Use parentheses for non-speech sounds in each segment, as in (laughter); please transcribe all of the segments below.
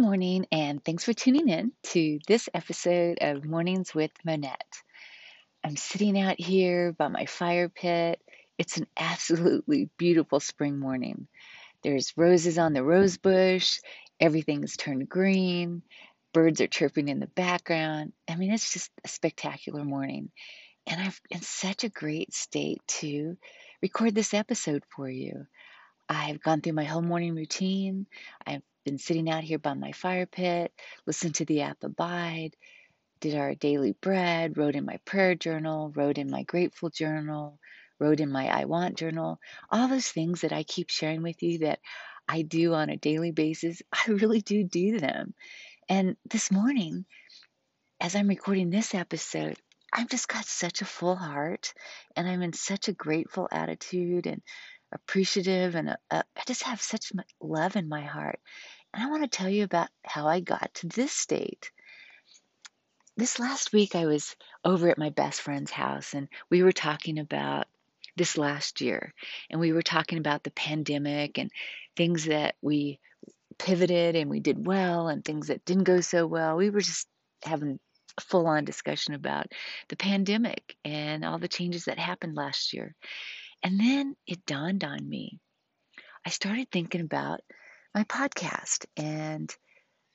morning, and thanks for tuning in to this episode of Mornings with Monette. I'm sitting out here by my fire pit. It's an absolutely beautiful spring morning. There's roses on the rose bush, everything's turned green, birds are chirping in the background. I mean, it's just a spectacular morning. And I'm in such a great state to record this episode for you. I've gone through my whole morning routine. I've been sitting out here by my fire pit, listened to the app Abide, did our daily bread, wrote in my prayer journal, wrote in my grateful journal, wrote in my I want journal, all those things that I keep sharing with you that I do on a daily basis. (laughs) I really do do them. And this morning, as I'm recording this episode, I've just got such a full heart and I'm in such a grateful attitude and appreciative and uh, uh, I just have such love in my heart. And I want to tell you about how I got to this state. This last week, I was over at my best friend's house and we were talking about this last year. And we were talking about the pandemic and things that we pivoted and we did well and things that didn't go so well. We were just having a full on discussion about the pandemic and all the changes that happened last year. And then it dawned on me. I started thinking about my podcast and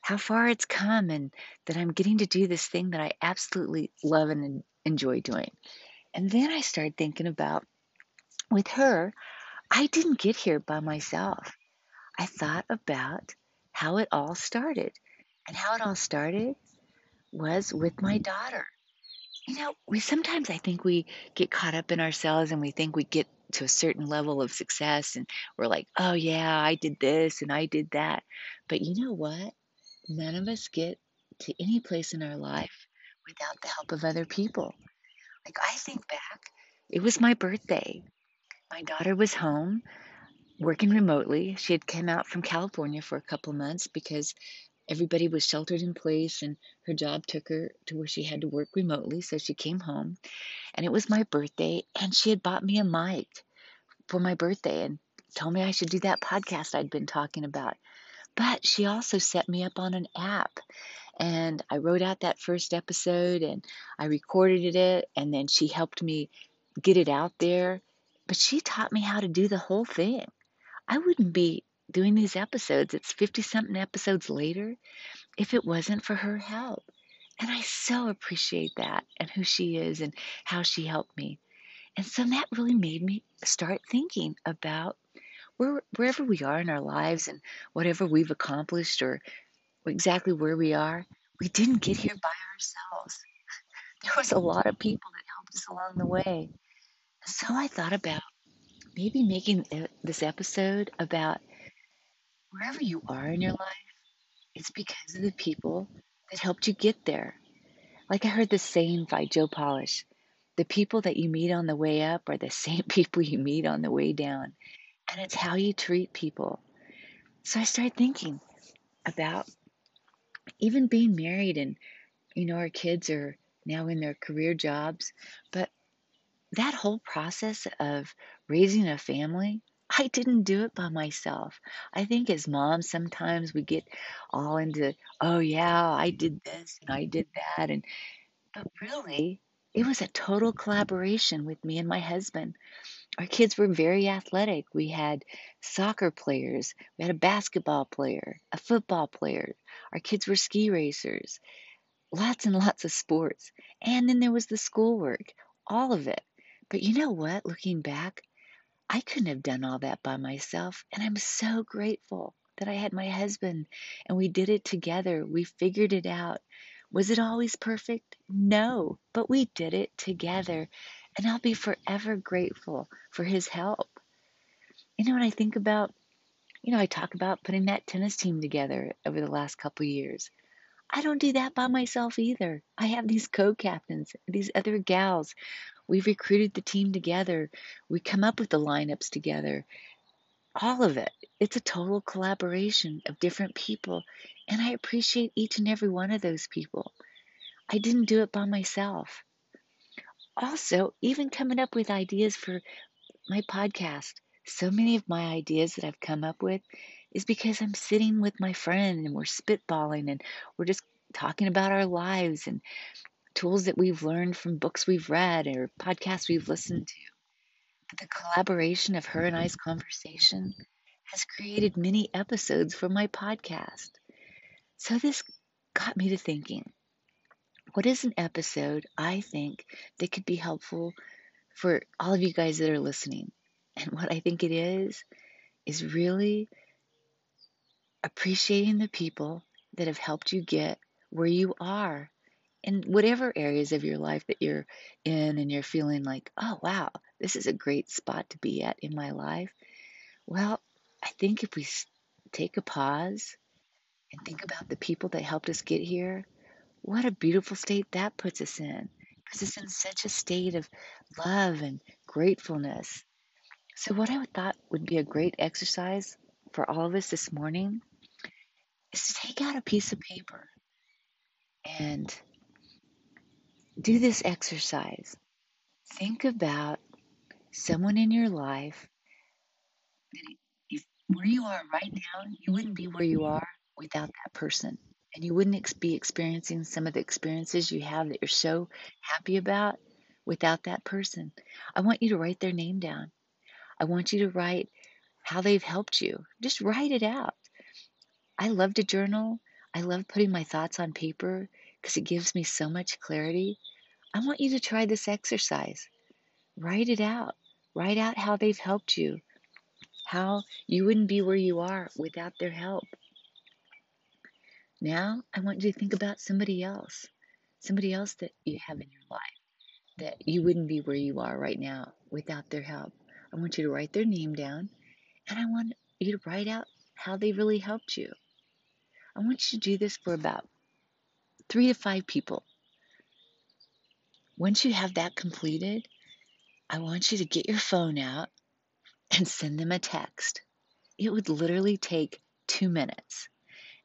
how far it's come and that I'm getting to do this thing that I absolutely love and enjoy doing. And then I started thinking about with her, I didn't get here by myself. I thought about how it all started. And how it all started was with my daughter. You know, we sometimes I think we get caught up in ourselves and we think we get to a certain level of success and we're like, oh yeah, I did this and I did that. But you know what? None of us get to any place in our life without the help of other people. Like I think back, it was my birthday. My daughter was home working remotely. She had come out from California for a couple months because everybody was sheltered in place and her job took her to where she had to work remotely so she came home. And it was my birthday and she had bought me a mic for my birthday and told me I should do that podcast I'd been talking about. But she also set me up on an app and I wrote out that first episode and I recorded it and then she helped me get it out there. But she taught me how to do the whole thing. I wouldn't be doing these episodes, it's 50 something episodes later, if it wasn't for her help. And I so appreciate that and who she is and how she helped me. And so that really made me start thinking about where, wherever we are in our lives and whatever we've accomplished or exactly where we are, we didn't get here by ourselves. (laughs) There was a lot of people that helped us along the way. So I thought about maybe making uh, this episode about wherever you are in your life, it's because of the people that helped you get there. Like I heard the saying by Joe Polish the people that you meet on the way up are the (laughs) same people you meet on the way down. And it's how you treat people. So I started thinking about even being married and, you know, our kids are now in their career jobs. But that whole process of raising a family, I didn't do it by myself. I think as moms, sometimes we get all into, oh, yeah, I did this and I did that. And, but really, it was a total collaboration with me and my husband. Our kids were very athletic. We had soccer players, we had a basketball player, a football player. Our kids were ski racers, lots and lots of sports. And then there was the schoolwork, all of it. But you know what? Looking back, I couldn't have done all that by myself. And I'm so grateful that I had my husband and we did it together. We figured it out. Was it always perfect? No, but we did it together. And I'll be forever grateful for his help. You know, when I think about, you know, I talk about putting that tennis team together over the last couple years. I don't do that by myself either. I have these co captains, these other gals We've recruited the team together. We come up with the lineups together. All of it. It's a total collaboration of different people. And I appreciate each and every one of those people. I didn't do it by myself. Also, even coming up with ideas for my podcast. So many of my ideas that I've come up with, is because I'm sitting with my friend and we're spitballing and we're just talking about our lives and tools that we've learned from books we've read or podcasts we've listened to. But the collaboration of her and I's conversation has created many episodes for my podcast. So this got me to thinking what is an episode I think that could be helpful for all of you guys that are listening? And what I think it is, is really appreciating the people that have helped you get where you are in whatever areas of your life that you're in and you're feeling like, oh, wow, this is a great spot to be at in my life. Well, I think if we take a pause and think about the people that helped us get here, what a beautiful state that puts us in. Because it's in such a state of love and gratefulness. So, what I thought would be a great exercise for all of us this morning is to take out a piece of paper and do this exercise. Think about someone in your life if where you are right now, you wouldn't be where you are without that person. And you wouldn't ex- be experiencing some of the experiences you have that you're so happy about without that person. I want you to write their name down. I want you to write how they've helped you. Just write it out. I love to journal. I love putting my thoughts on paper because it gives me so much clarity. I want you to try this exercise. Write it out. Write out how they've helped you, how you wouldn't be where you are without their help. Now, I want you to think about somebody else, somebody else that you have in your life that you wouldn't be where you are right now without their help. I want you to write their name down and I want you to write out how they really helped you. I want you to do this for about three to five people. Once you have that completed, I want you to get your phone out and send them a text. It would literally take two minutes.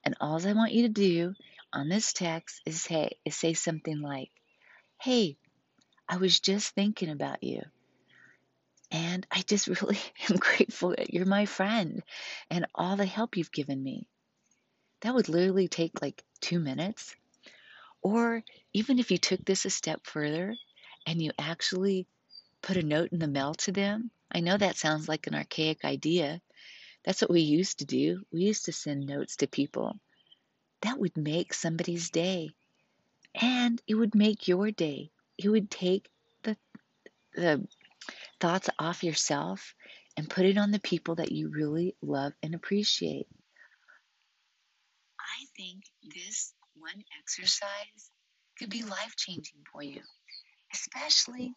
And all I want you to do on this text is say, is say something like, Hey, I was just thinking about you. And I just really (laughs) am grateful that you're my friend and all the help you've given me. That would literally take like two minutes. Or even if you took this a step further and you actually put a note in the mail to them, I know that sounds like an archaic idea. That's what we used to do. We used to send notes to people. That would make somebody's day. And it would make your day. It would take the, the thoughts off yourself and put it on the people that you really love and appreciate. I think this one exercise could be life changing for you, especially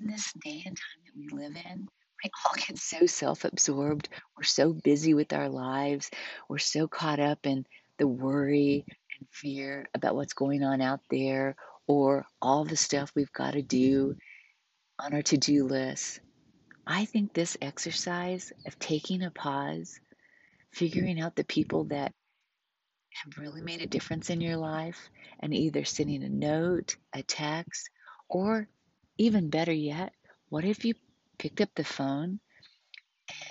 in this day and time that we live in. We all get so self absorbed. We're so busy with our lives. We're so caught up in the worry and fear about what's going on out there or all the stuff we've got to do on our to do list. I think this exercise of taking a pause, figuring out the people that have really made a difference in your life, and either sending a note, a text, or even better yet, what if you picked up the phone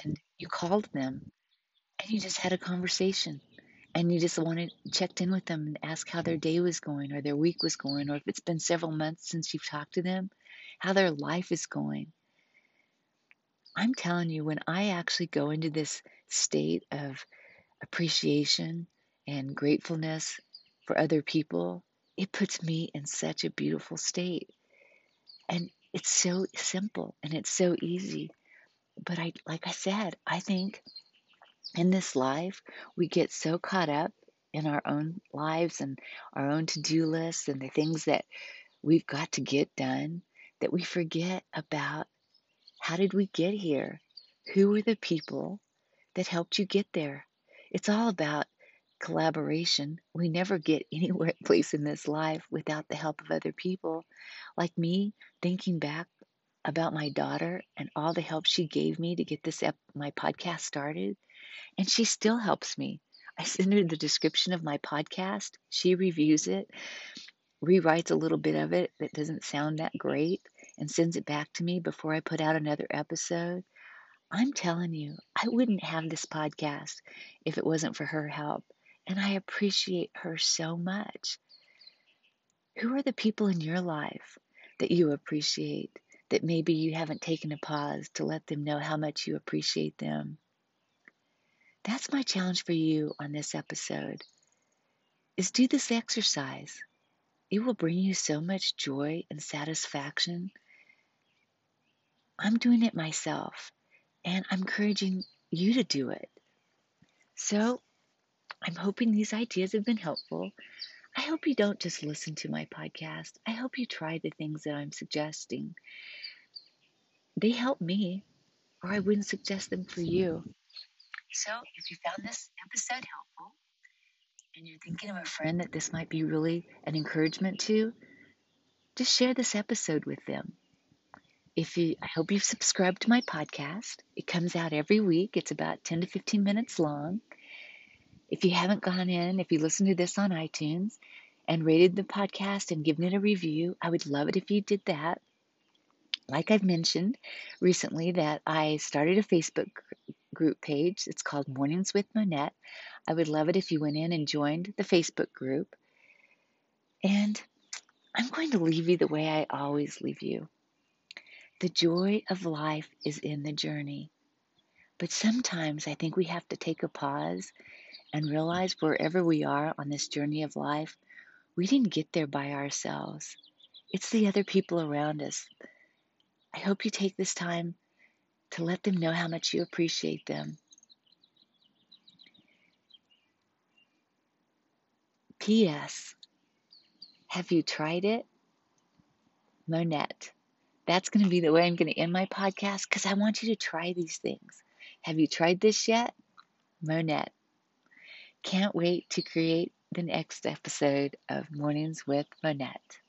and you called them and you just had a conversation and you just wanted checked in with them and asked how their day was going or their week was going or if it's been several months since you've talked to them, how their life is going. I'm telling you, when I actually go into this state of appreciation and gratefulness for other people, it puts me in such a beautiful state. And it's so simple and it's so easy. But I like I said, I think in this life we get so caught up in our own lives and our own to-do lists and the things that we've got to get done that we forget about how did we get here? Who were the people that helped you get there? It's all about collaboration. We never get (laughs) anywhere in this life without the help of other people. Like me, thinking back about my daughter and all the help she gave me to get this ep- my podcast started, and she still helps me. I send her the description of my podcast. She reviews it, rewrites a little bit of it that doesn't sound that great, and sends it back to me before I put out another episode. I'm telling you, I wouldn't have this podcast if it wasn't for her help. And I appreciate her so much. Who are the people in your life that you appreciate that maybe you haven't taken a pause to let them know how much you appreciate them? That's my challenge for you on this episode. Is do this exercise. It will bring you so much joy and satisfaction. I'm doing it myself, and I'm encouraging you to do it. So, I'm hoping these ideas have been helpful. I hope you don't just listen to my podcast. I hope you try the things that I'm suggesting. They help me, or I wouldn't suggest them for you. So, if you found this episode helpful and you're thinking of a friend that this might be really an encouragement to, just share this episode with them. If you, I hope you've subscribed to my podcast. It comes out every week. It's about 10 to 15 minutes long. If you haven't gone in, if you listen to this on iTunes and rated the podcast and given it a review, I would love it if you did that. Like I've mentioned recently, that I started a Facebook group page. It's called Mornings with Monette. I would love it if you went in and joined the Facebook group. And I'm going to leave you the way I always leave you. The joy of life is in the journey. But sometimes I think we have to take a pause and realize wherever we are on this journey of life, we didn't get there by ourselves. It's the other people around us. I hope you take this time to let them know how much you appreciate them. P.S. Have you tried it? Monette. That's going to be the way I'm going to end my podcast because I want you to try these things. Have you tried this yet? Monette. Can't wait to create the next episode of Mornings with Monette.